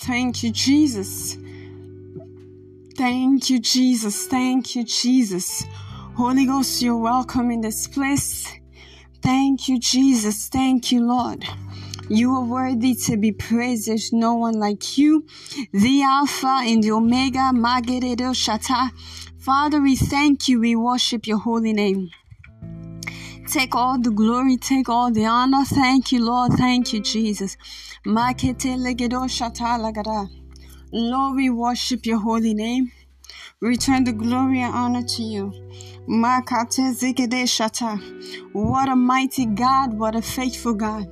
Thank you, Jesus. Thank you, Jesus. Thank you, Jesus. Holy Ghost, you're welcome in this place. Thank you, Jesus. Thank you, Lord. You are worthy to be praised. There's no one like you. The Alpha and the Omega, Mageredo Shata. Father, we thank you. We worship your holy name. Take all the glory, take all the honor. Thank you, Lord. Thank you, Jesus. Lord, we worship your holy name. Return the glory and honor to you. What a mighty God, what a faithful God.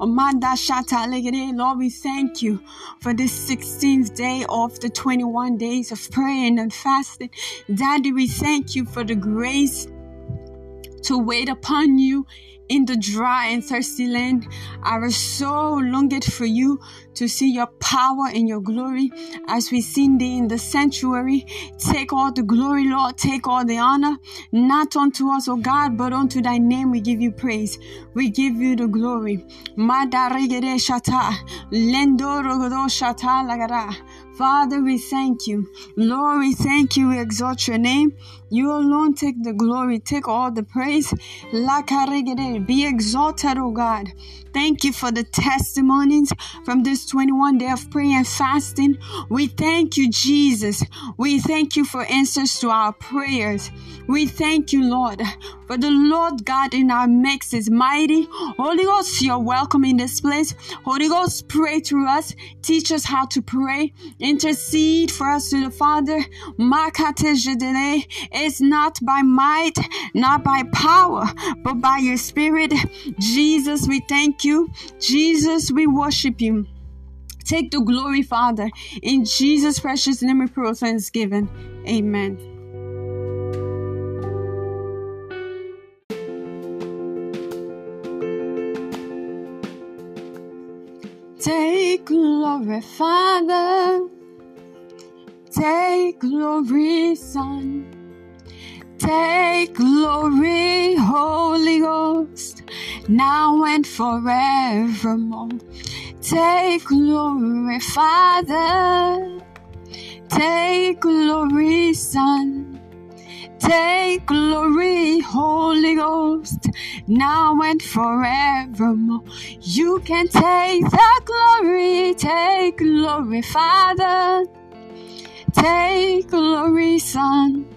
Lord, we thank you for this 16th day of the 21 days of praying and fasting. Daddy, we thank you for the grace to wait upon you in the dry and thirsty land. I was so longed for you to see your power and your glory as we sing thee in the sanctuary. Take all the glory, Lord. Take all the honor, not unto us, O God, but unto thy name we give you praise. We give you the glory. Father, we thank you. Lord, we thank you. We exalt your name. You alone take the glory, take all the praise. Be exalted, O God. Thank you for the testimonies from this 21 day of prayer and fasting. We thank you, Jesus. We thank you for answers to our prayers. We thank you, Lord, for the Lord God in our midst is mighty. Holy Ghost, you're welcome in this place. Holy Ghost, pray through us. Teach us how to pray. Intercede for us to the Father. It's not by might, not by power, but by your Spirit. Jesus, we thank you. Jesus, we worship you. Take the glory, Father. In Jesus' precious name we pray thanksgiving. Amen. Take glory, Father. Take glory, Son. Take glory, Holy Ghost, now and forevermore. Take glory, Father. Take glory, Son. Take glory, Holy Ghost, now and forevermore. You can take the glory, take glory, Father. Take glory, Son.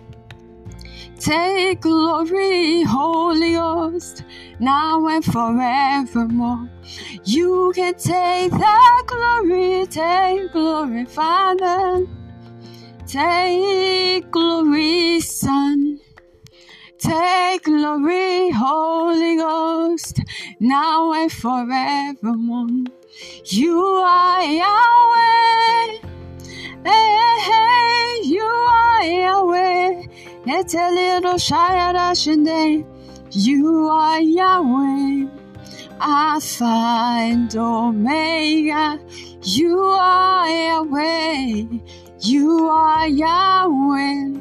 Take glory, Holy Ghost, now and forevermore. You can take the glory, take glory, Father. Take glory, Son. Take glory, Holy Ghost, now and forevermore. You are Yahweh. Hey, hey, you are Yahweh. It's a little Shayarashinde. You are Yahweh. Alpha and Omega. You are Yahweh. You are Yahweh.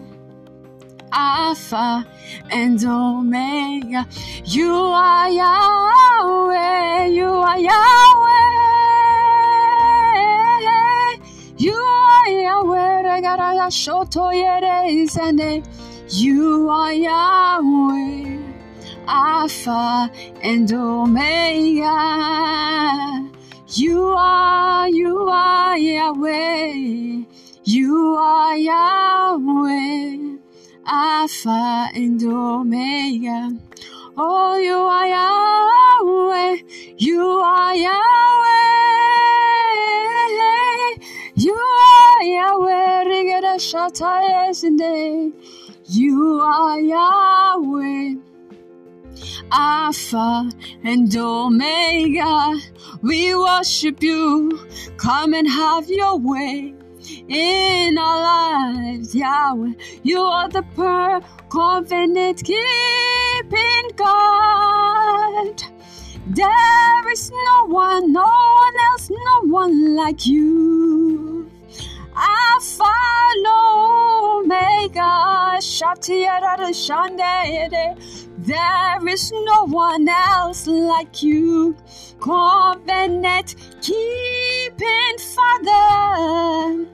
Alpha and Omega. You are Yahweh. You are Yahweh. You are Yahweh. Regaraya shoto yere You are Yahweh. Alpha and Omega. You are, you are Yahweh. You are Yahweh. Alpha and Omega. Oh, you are Yahweh. You are Yahweh. You are Yahweh. Rigada Shatayesinde. You are Yahweh. Alpha and Omega. We worship you. Come and have your way in our lives, Yahweh. You are the per covenant keeping God. There is no one, no one else, no one like you. Alpha Omega, There is no one else like you. Covenant keeping Father.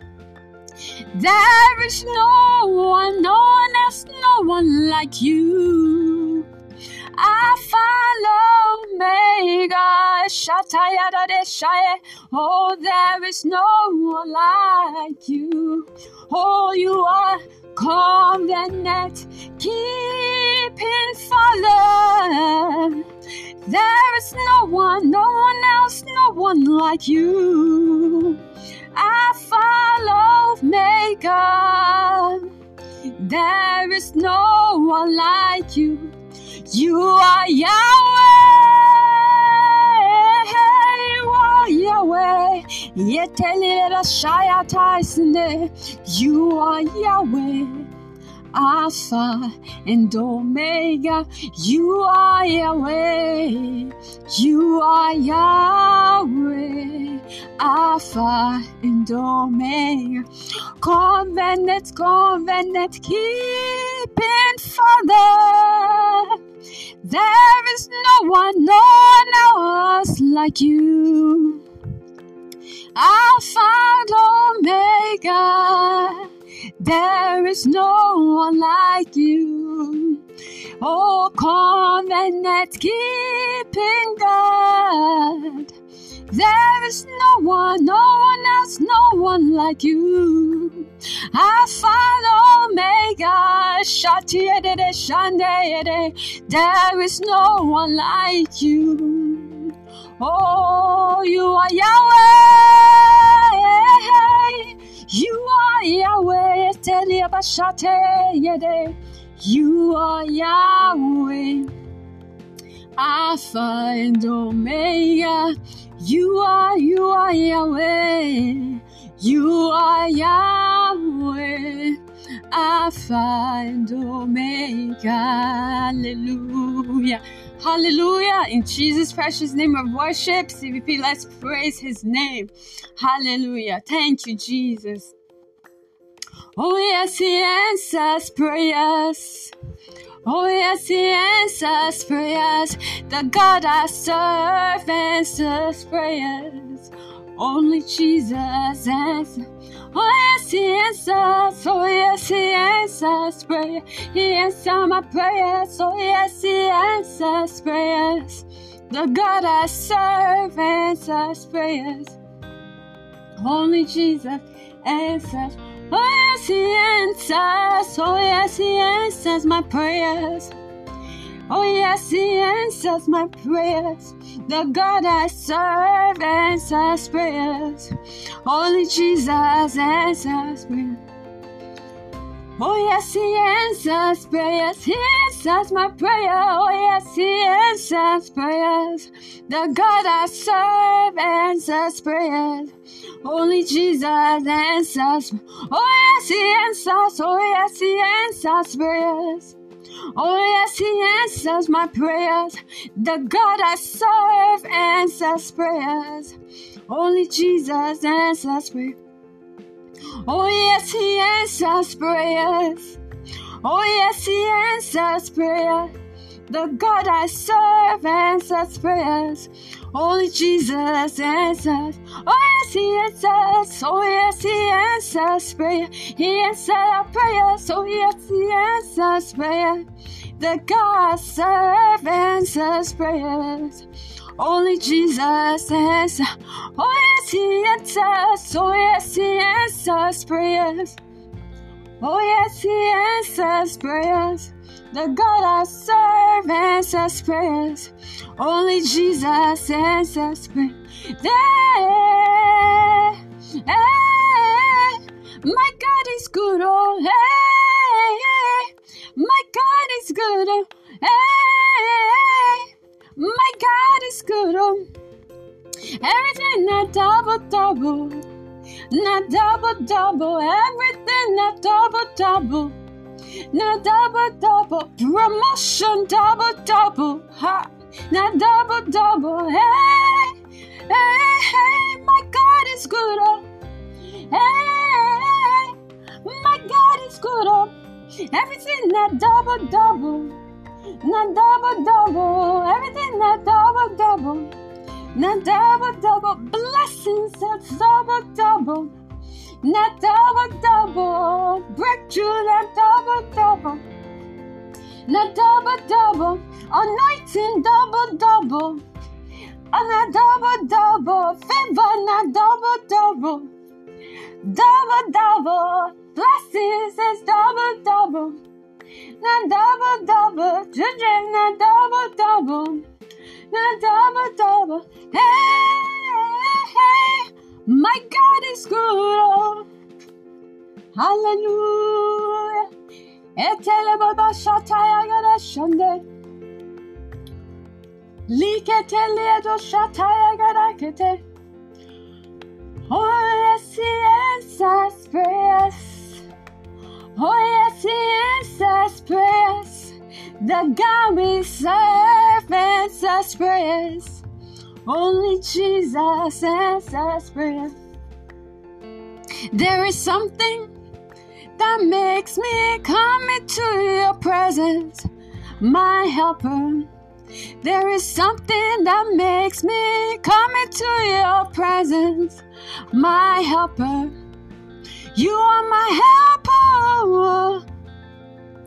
There is no one, no one else, no one like you. Alpha, Omega, Shatayada Deshaye. Oh, there is no one like you. Oh, you are covenant keeping Father. There is no one, no one else, no one like you. I follow Maker. There is no one like you. You are Yahweh. You are Yahweh. You are Yahweh. Alpha and Omega. You are Yahweh. You are Yahweh. Alpha and Omega. Covenant, covenant, keeping Father. There is no one, no one else like you. Alpha and Omega. There is no one like you. Oh, covenant keeping God. There is no one, no one else, no one like you. Alpha Omega, Shatiede Shande. There is no one like you. Oh, you are Yahweh. You are Yahweh. Teliabashate. You are Yahweh. Alpha and Omega. You are, you are Yahweh. You are Yahweh. Alpha and Omega. Hallelujah. Hallelujah. In Jesus' precious name of worship, CVP, let's praise his name. Hallelujah. Thank you, Jesus. Oh, yes, he answers prayers. Oh, yes, he answers prayers. The God I serve answers prayers. Only Jesus answers. Oh, yes, he answers. Oh, yes, he answers prayer. He answers my prayers. Oh, yes, he answers prayers. The God I serve answers prayers. Only Jesus answers. Oh, yes, he answers. Oh, yes, he answers my prayers. Oh, yes, he answers my prayers. The God I serve answers prayers. Only Jesus answers prayers. Oh, yes, he answers prayers. He answers my prayer. Oh, yes, he answers prayers. The God I serve answers prayers. Only Jesus answers. Oh, yes, he answers. Oh, yes, he answers prayers. Oh, yes, he answers my prayers. The God I serve answers prayers. Only Jesus answers prayers. Oh, yes, he answers prayers. Oh, yes, he answers prayers. The God I serve answers prayers. Only Jesus answers. Oh, yes, he answers. Oh, yes, he answers prayer. He answers our prayers. Oh, yes, he answers prayer. The God I serve answers prayers. Only Jesus answers. Oh, yes, answers. Oh, yes, he answers prayers. Oh, yes, he answers prayers. The God I serve answers prayers. Only Jesus answers prayers. There, hey, my God is good, oh, hey, hey, my God is good, oh, hey, my God is good, oh, everything not double, double, not double, double, everything not double, double. Now double double. Promotion double double. Ha. Now double double. Hey hey hey. My God is good oh. Hey my God is good oh. Everything that double, double. Not double, double. Not double, double. Blessings that's double, double. Not double, double. Breakthrough that double, double. Not double, double. Anointing double, double. And a double, double. Favor not double, double. Double, double. Blessings is double, double. Not double, double. Children not double, double. Double, double. Hey, hey. My God is good. Hallelujah. Etele baba shataya gara shande. Likete do shataya gara kete. Oh yes, he answers prayers. Oh yes, he answers prayers. The God we serve answers prayers. Only Jesus answers prayers. There is something that makes me come into your presence, my helper. There is something that makes me come into your presence, my helper. You are my helper,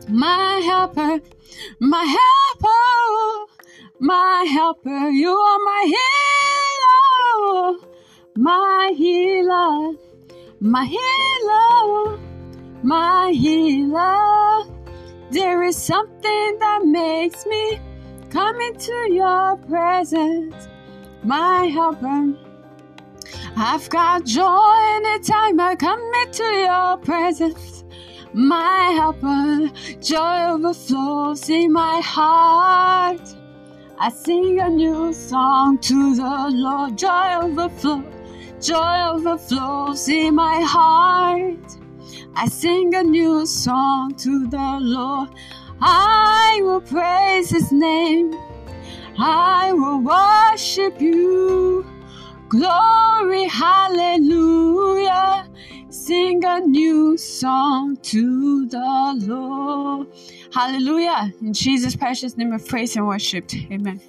my helper, my helper, my helper. You are my healer, my healer, my healer, my healer. There is something that makes me come into your presence, my helper. I've got joy anytime I come into your presence. My helper, joy overflows in my heart. I sing a new song to the Lord. Joy overflows, joy overflows in my heart. I sing a new song to the Lord. I will praise his name. I will worship you. Glory, hallelujah. Sing a new song to the Lord. Hallelujah. In Jesus' precious name of praise and worshiped. Amen.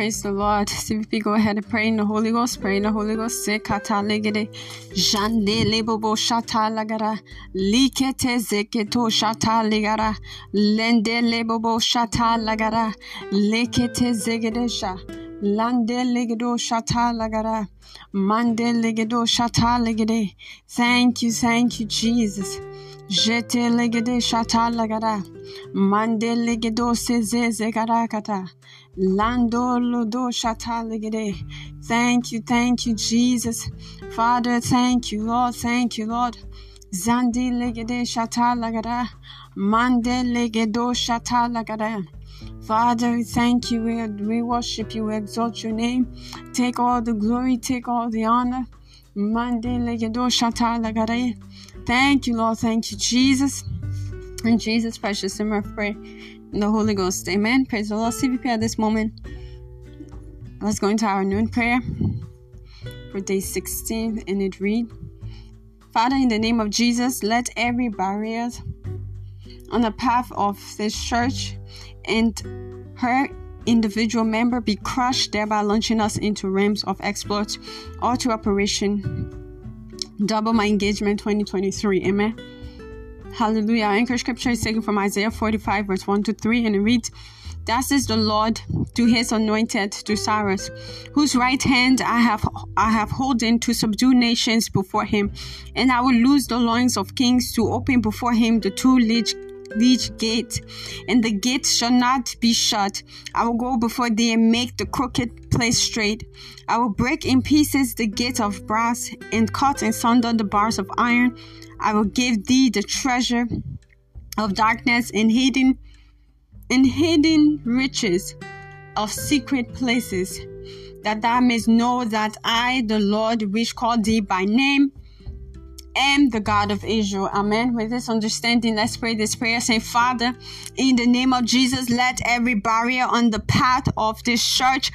Praise the Lord. CVP, go ahead and pray in the Holy Ghost. Pray in the Holy Ghost. Se kata legere. Jande lebobo shata lagara. Likete zeketo shata ligara. Lende lebobo shata lagara. Zegedesha. Lande legedo shata lagara. Mande legedo shata. Thank you, thank you, Jesus. Jete legede shata lagara. Mande legedo seze zegarakata. Lando lodo shata legede. Thank you, thank you, Jesus. Father, thank you, Lord, thank you, Lord. Zandi legede shata lagada. Mande legedo shata lagada. Father, thank you. We, we worship you. We exalt your name. Take all the glory. Take all the honor. Mande legedo shata lagada. Thank you, Lord. Thank you, Jesus. In Jesus' precious name, I pray in the Holy Ghost. Amen. Praise the Lord. CVP at this moment. Let's go into our noon prayer for day 16, and it read Father, in the name of Jesus, let every barrier on the path of this church and her individual member be crushed, thereby launching us into realms of exploits or to operation double my engagement 2023. Amen. Hallelujah. Our anchor scripture is taken from Isaiah 45, verse 1 to 3, and it reads, Thus is the Lord to his anointed, to Cyrus, whose right hand I have I have holden to subdue nations before him, and I will loose the loins of kings to open before him the two liege each gate, and the gate shall not be shut. I will go before thee and make the crooked place straight. I will break in pieces the gate of brass and cut in sunder the bars of iron. I will give thee the treasure of darkness and hidden and hidden riches of secret places, that thou mayest know that I, the Lord, which called thee by name, am the God of Israel. Amen. With this understanding, let's pray this prayer. Say, Father, in the name of Jesus, let every barrier on the path of this church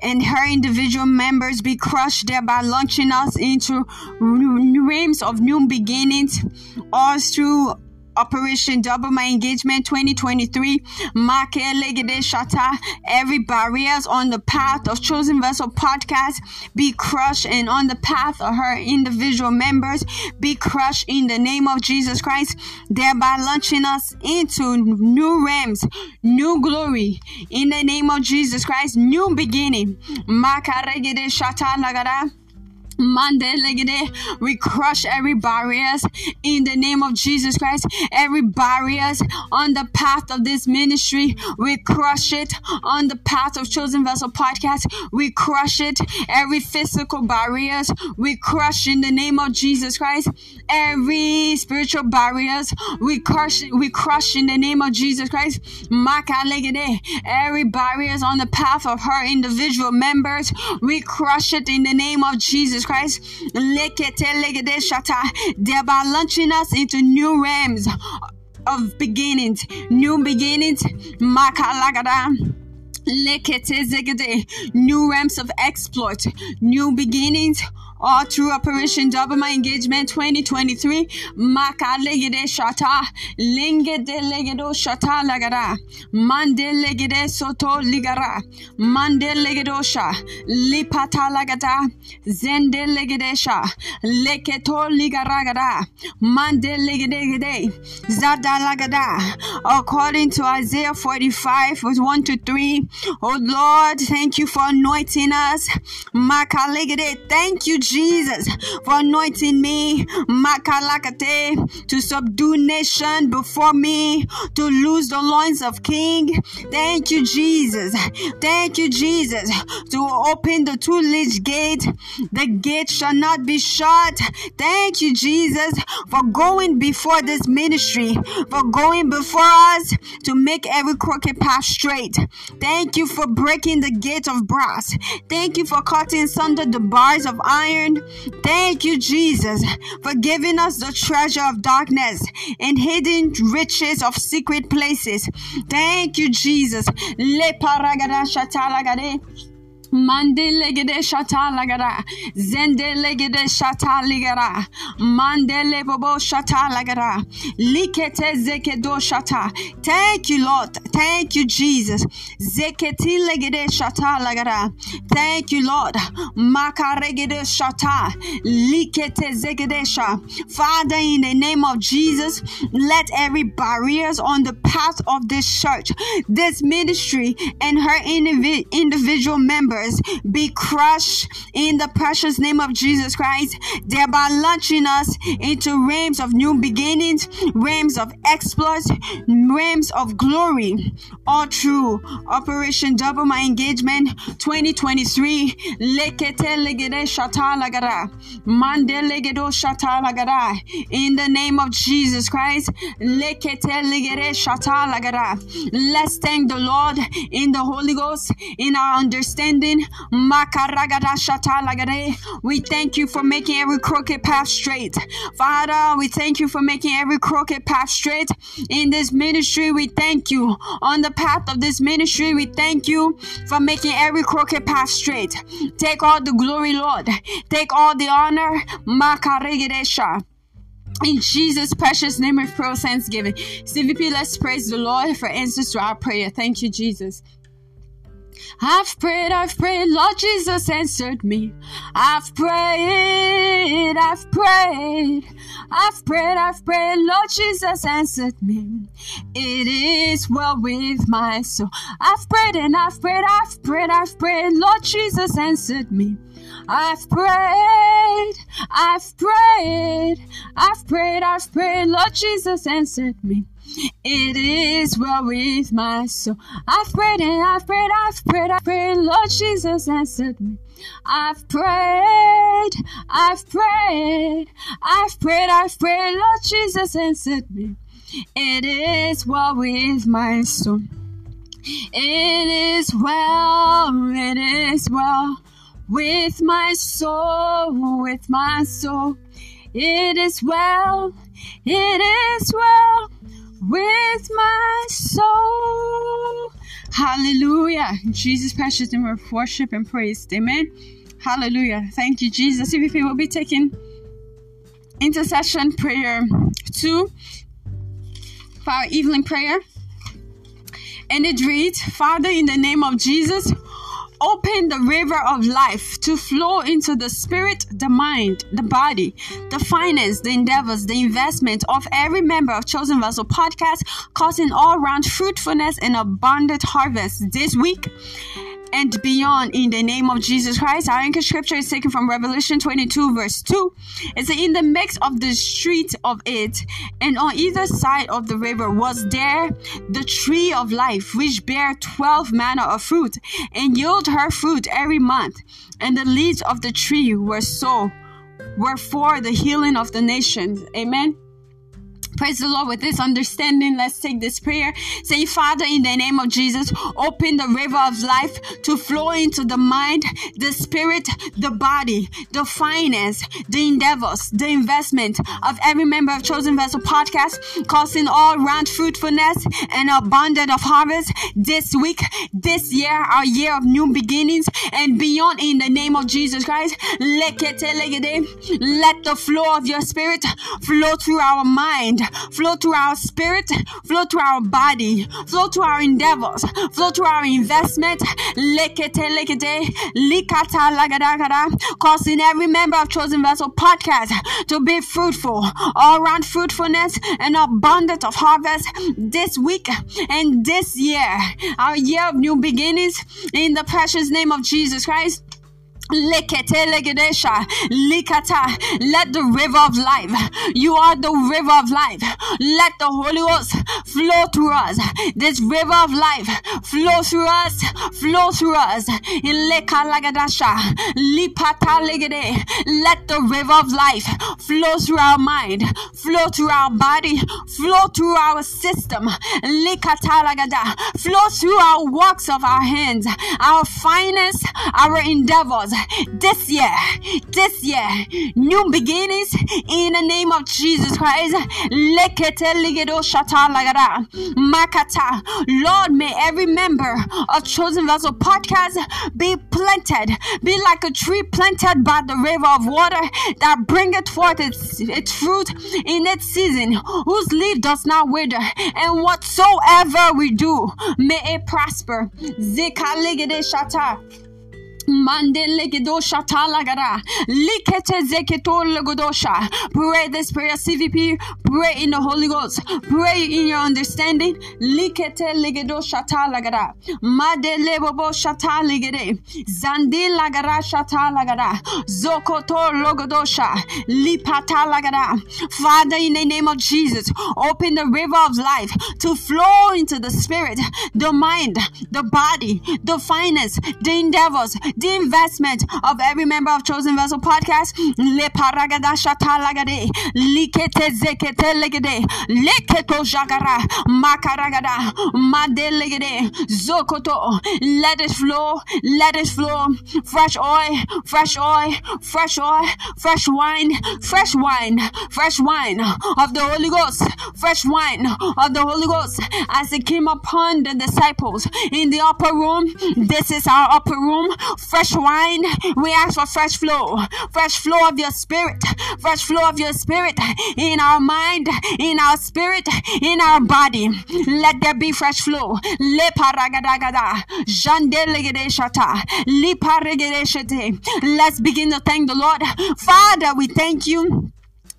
and her individual members be crushed, thereby launching us into realms of new beginnings, all through Operation Double My Engagement 2023. Shata. Every barriers on the path of Chosen Vessel podcast be crushed and on the path of her individual members be crushed in the name of Jesus Christ, thereby launching us into new realms, new glory in the name of Jesus Christ, new beginning. Shata Lagada. We crush every barriers in the name of Jesus Christ. Every barriers on the path of this ministry, we crush it on the path of Chosen Vessel Podcast. We crush it. Every physical barriers, we crush in the name of Jesus Christ. Every spiritual barriers, we crush. We crush in the name of Jesus Christ. Every barriers on the path of her individual members, we crush it in the name of Jesus Christ. Christ, thereby launching us into new realms of beginnings, new beginnings. Makalagada New realms of exploit, new beginnings, all through Operation Double My Engagement 2023. Maka legede shata, lingede legedo shata soto ligara, lipata leketo zada. According to Isaiah 45, verse 1 to 3. Oh Lord, thank you for anointing us. Thank you, Jesus, for anointing me, makalakate, to subdue nation before me, to lose the loins of king. Thank you, Jesus. Thank you, Jesus, to open the two-ledged gate. The gate shall not be shut. Thank you, Jesus, for going before this ministry, for going before us to make every crooked path straight. Thank you for breaking the gate of brass. Thank you for cutting asunder the bars of iron. Thank you, Jesus, for giving us the treasure of darkness and hidden riches of secret places. Thank you, Jesus. Le Mande legede shata lagara. Zende legede shata ligara. Mande lebobo shata lagara. Likete zekedo shata. Thank you, Lord. Thank you, Jesus. Zeketi legede shata lagara. Thank you, Lord. Makaregede shata. Likete zegedesha. Father, in the name of Jesus, let every barriers on the path of this church, this ministry, and her individual members be crushed in the precious name of Jesus Christ, thereby launching us into realms of new beginnings, realms of exploits, realms of glory. All true. Operation Double My Engagement 2023. Lekete legede shata lagara. Mande legedo shata lagara. In the name of Jesus Christ. Let's thank the Lord in the Holy Ghost, in our understanding we thank you for making every crooked path straight. Father, we thank you for making every crooked path straight in this ministry. We thank you on the path of this ministry. We thank you for making every crooked path straight. Take all the glory, Lord. Take all the honor. In Jesus' precious name of prayer, thanksgiving. CVP, let's praise the Lord for answers to our prayer. Thank you, Jesus. I've prayed, I've prayed, Lord Jesus answered me. I've prayed, I've prayed, I've prayed, I've prayed, Lord Jesus answered me. It is well with my soul. I've prayed and I've prayed, I've prayed, I've prayed, Lord Jesus answered me. I've prayed, I've prayed, I've prayed, I've prayed, Lord Jesus answered me. It is well with my soul. I've prayed and I've prayed, I've prayed, I've prayed, Lord Jesus answered me. I've prayed, I've prayed, I've prayed, I've prayed, Lord Jesus answered me. It is well with my soul. It is well, it is well with my soul, with my soul. It is well, it is well with my soul. Hallelujah. Jesus precious name of worship and praise. Amen. Hallelujah. Thank you, Jesus. If we will be taking intercession prayer two for our evening prayer. And it reads, Father, in the name of Jesus, open the river of life to flow into the spirit, the mind, the body, the finance, the endeavors, the investment of every member of Chosen Vessel podcast, causing all round fruitfulness and abundant harvest this week and beyond in the name of Jesus Christ. Our anchor scripture is taken from Revelation 22, verse 2. It's in the midst of the street of it, and on either side of the river was there the tree of life, which bare twelve manner of fruit, and yield her fruit every month. And the leaves of the tree were so were for the healing of the nations. Amen. Praise the Lord with this understanding. Let's take this prayer. Say, Father, in the name of Jesus, open the river of life to flow into the mind, the spirit, the body, the finance, the endeavors, the investment of every member of Chosen Vessel podcast, causing all round fruitfulness and abundance of harvest this week, this year, our year of new beginnings and beyond in the name of Jesus Christ. Let the flow of your spirit flow through our mind flow through our spirit, flow through our body, flow through our endeavors, flow through our investment. Lekete lekete, likata lagadagada, causing every member of Chosen Vessel podcast to be fruitful, all around fruitfulness and abundance of harvest this week and this year, our year of new beginnings, in the precious name of Jesus Christ. Likata. Let the river of life, you are the river of life. Let the Holy Ghost flow through us. This river of life flow through us, flow through us. Let the river of life flow through our mind, flow through our body, flow through our system. Flow through our works of our hands, our finance, our endeavors this year, this year, new beginnings in the name of Jesus Christ. Lord, may every member of Chosen Vessel podcast be planted, be like a tree planted by the river of water that bringeth forth its, its fruit in its season, whose leaf does not wither, and whatsoever we do, may it prosper. Zika shata. Mandele gedosha talagara. Likete zeketor legodosha. Pray this prayer, CVP. Pray in the Holy Ghost. Pray in your understanding. Likete legedosha talagara. Madele bobo shata legede. Zandi lagara shata lagara. Zokotor logodosha. Lipata lagara. Father, in the name of Jesus, open the river of life to flow into the spirit, the mind, the body, the finance, the endeavors, the investment of every member of Chosen Vessel Podcast. Le paragada shatalagade, likete zekete legede, leketo jagara, makaragada, madelegede, zokoto. Let it flow, let it flow. Fresh oil, fresh oil, fresh oil, fresh wine, fresh wine, fresh wine of the Holy Ghost, fresh wine of the Holy Ghost as it came upon the disciples in the upper room. This is our upper room fresh wine. We ask for fresh flow, fresh flow of your spirit, fresh flow of your spirit in our mind, in our spirit, in our body. Let there be fresh flow. Le Let's begin to thank the Lord. Father, we thank you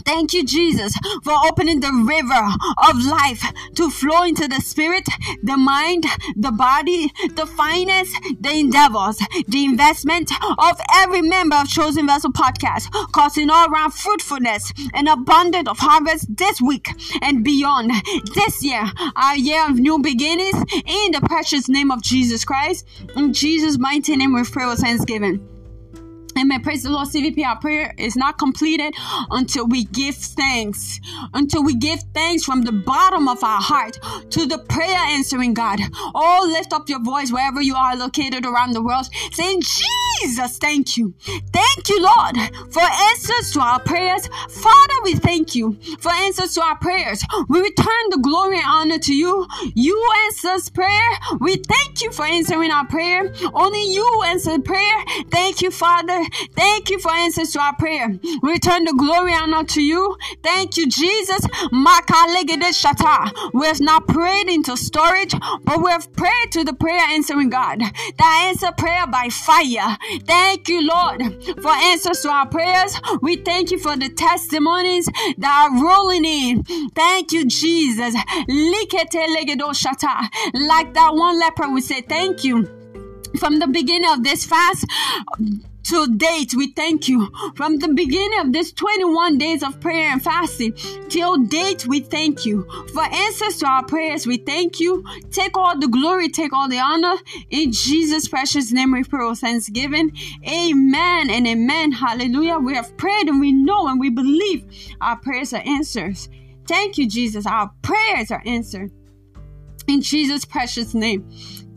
Thank you, Jesus, for opening the river of life to flow into the spirit, the mind, the body, the finance, the endeavors, the investment of every member of Chosen Vessel Podcast, causing all around fruitfulness and abundance of harvest this week and beyond. This year, our year of new beginnings, in the precious name of Jesus Christ. In Jesus' mighty name, we pray with thanksgiving. Amen. Praise the Lord. CVP, our prayer is not completed until we give thanks. Until we give thanks from the bottom of our heart to the prayer answering God. Oh, lift up your voice wherever you are located around the world, saying, Jesus, thank you. Thank you, Lord, for answers to our prayers. Father, we thank you for answers to our prayers. We return the glory and honor to you. You answers prayer. We thank you for answering our prayer. Only you answer prayer. Thank you, Father. Thank you for answers to our prayer. We return the glory and honor to you. Thank you, Jesus. We have not prayed into storage, but we have prayed to the prayer answering God that answer prayer by fire. Thank you, Lord, for answers to our prayers. We thank you for the testimonies that are rolling in. Thank you, Jesus. Like that one leper, we say thank you from the beginning of this fast to date, we thank you. From the beginning of this 21 days of prayer and fasting till date, we thank you. For answers to our prayers, we thank you. Take all the glory, take all the honor. In Jesus' precious name, we pray with thanksgiving. Amen and amen. Hallelujah. We have prayed and we know and we believe our prayers are answered. Thank you, Jesus. Our prayers are answered. In Jesus' precious name.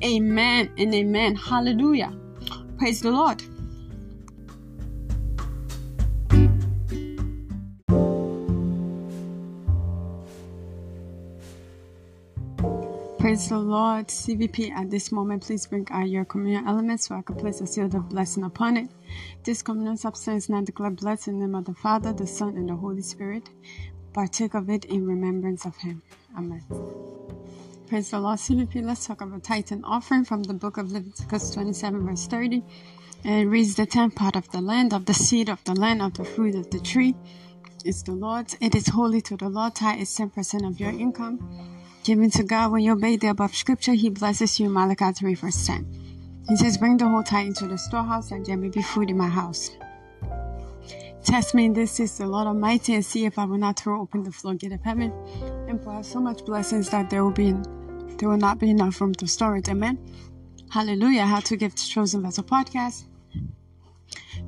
Amen and amen. Hallelujah. Praise the Lord. Praise the Lord. CVP, at this moment, please bring out your communion elements so I can place a seal of blessing upon it. This communion substance now declare blessed in the name of the Father, the Son, and the Holy Spirit. Partake of it in remembrance of Him. Amen. Praise the Lord. CVP, let's talk about Titan offering from the book of Leviticus 27, verse 30. And it reads, The tenth part of the land, of the seed of the land, of the fruit of the tree is the Lord's. It is holy to the Lord. Tithe is 10% of your income given to God when you obey the above scripture, he blesses you. Malachi 3 verse 10. He says, Bring the whole tithe into the storehouse, that there may be food in my house. Test me in this is the Lord Almighty, and see if I will not throw open the floodgate of heaven and pour out so much blessings that there will be there will not be enough room to store it. Amen. Hallelujah. How to give to Chosen Vessel Podcast.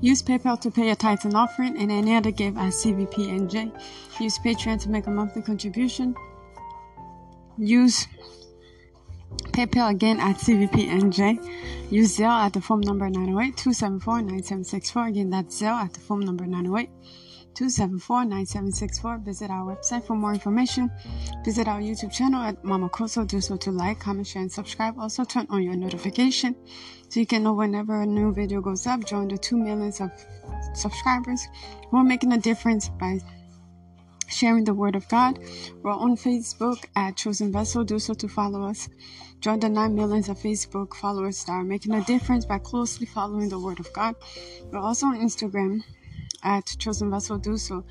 Use PayPal to pay your tithe and offering and any other give at CVP NJ. Use Patreon to make a monthly contribution use PayPal again at CVPNJ. Use Zelle at the phone number 908 274 9764. Again, that's Zelle at the phone number 908 274 9764. Visit our website for more information. Visit our YouTube channel at Mama Kosso. Do so to like, comment, share, and subscribe. Also, turn on your notification so you can know whenever a new video goes up. Join the 2 millions of subscribers. We're making a difference by sharing the word of God. We're on Facebook at Chosen Vessel. Do so to follow us. Join the 9 millions of Facebook followers that are making a difference by closely following the word of God. We're also on Instagram at Chosen Vessel. Do so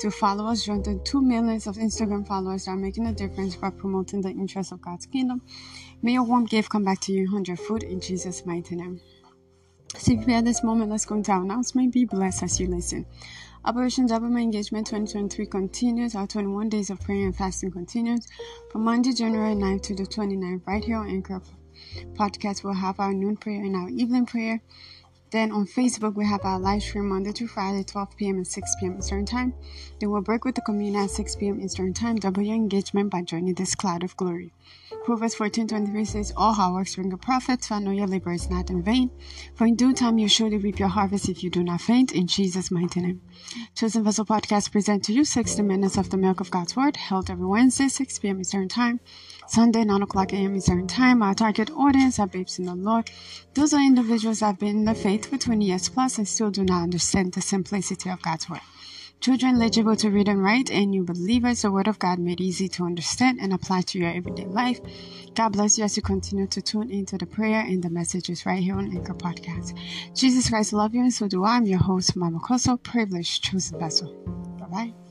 to follow us. Join the 2 millions of Instagram followers that are making a difference by promoting the interests of God's kingdom. May your warm gift come back to you in 100 foot in Jesus' mighty name. So if you're at this moment, let's go into our announcement. Be blessed as you listen. Operation My Engagement 2023 continues. Our 21 days of prayer and fasting continues. From Monday, January 9th to the 29th, right here on Anchor Podcast, we'll have our noon prayer and our evening prayer. Then on Facebook, we have our live stream Monday to Friday, 12 p.m. and 6 p.m. Eastern Time. Then we'll break with the community at 6 p.m. Eastern Time. Double your engagement by joining this cloud of glory. Proverbs 14:23 says, All hard works bring a profit, so I know your labor is not in vain. For in due time you surely reap your harvest if you do not faint, in Jesus' mighty name. Chosen Vessel Podcast present to you 60 minutes of the milk of God's Word, held every Wednesday, 6 p.m. Eastern Time. Sunday, 9 o'clock a.m. Eastern Time. Our target audience are babes in the Lord. Those are individuals that have been in the faith for 20 years plus and still do not understand the simplicity of God's Word. Children legible to read and write, and new believers, the Word of God made easy to understand and apply to your everyday life. God bless you as you continue to tune into the prayer and the messages right here on Anchor Podcast. Jesus Christ love you, and so do I. I'm your host, Mama Kosso, privileged chosen vessel. Bye bye.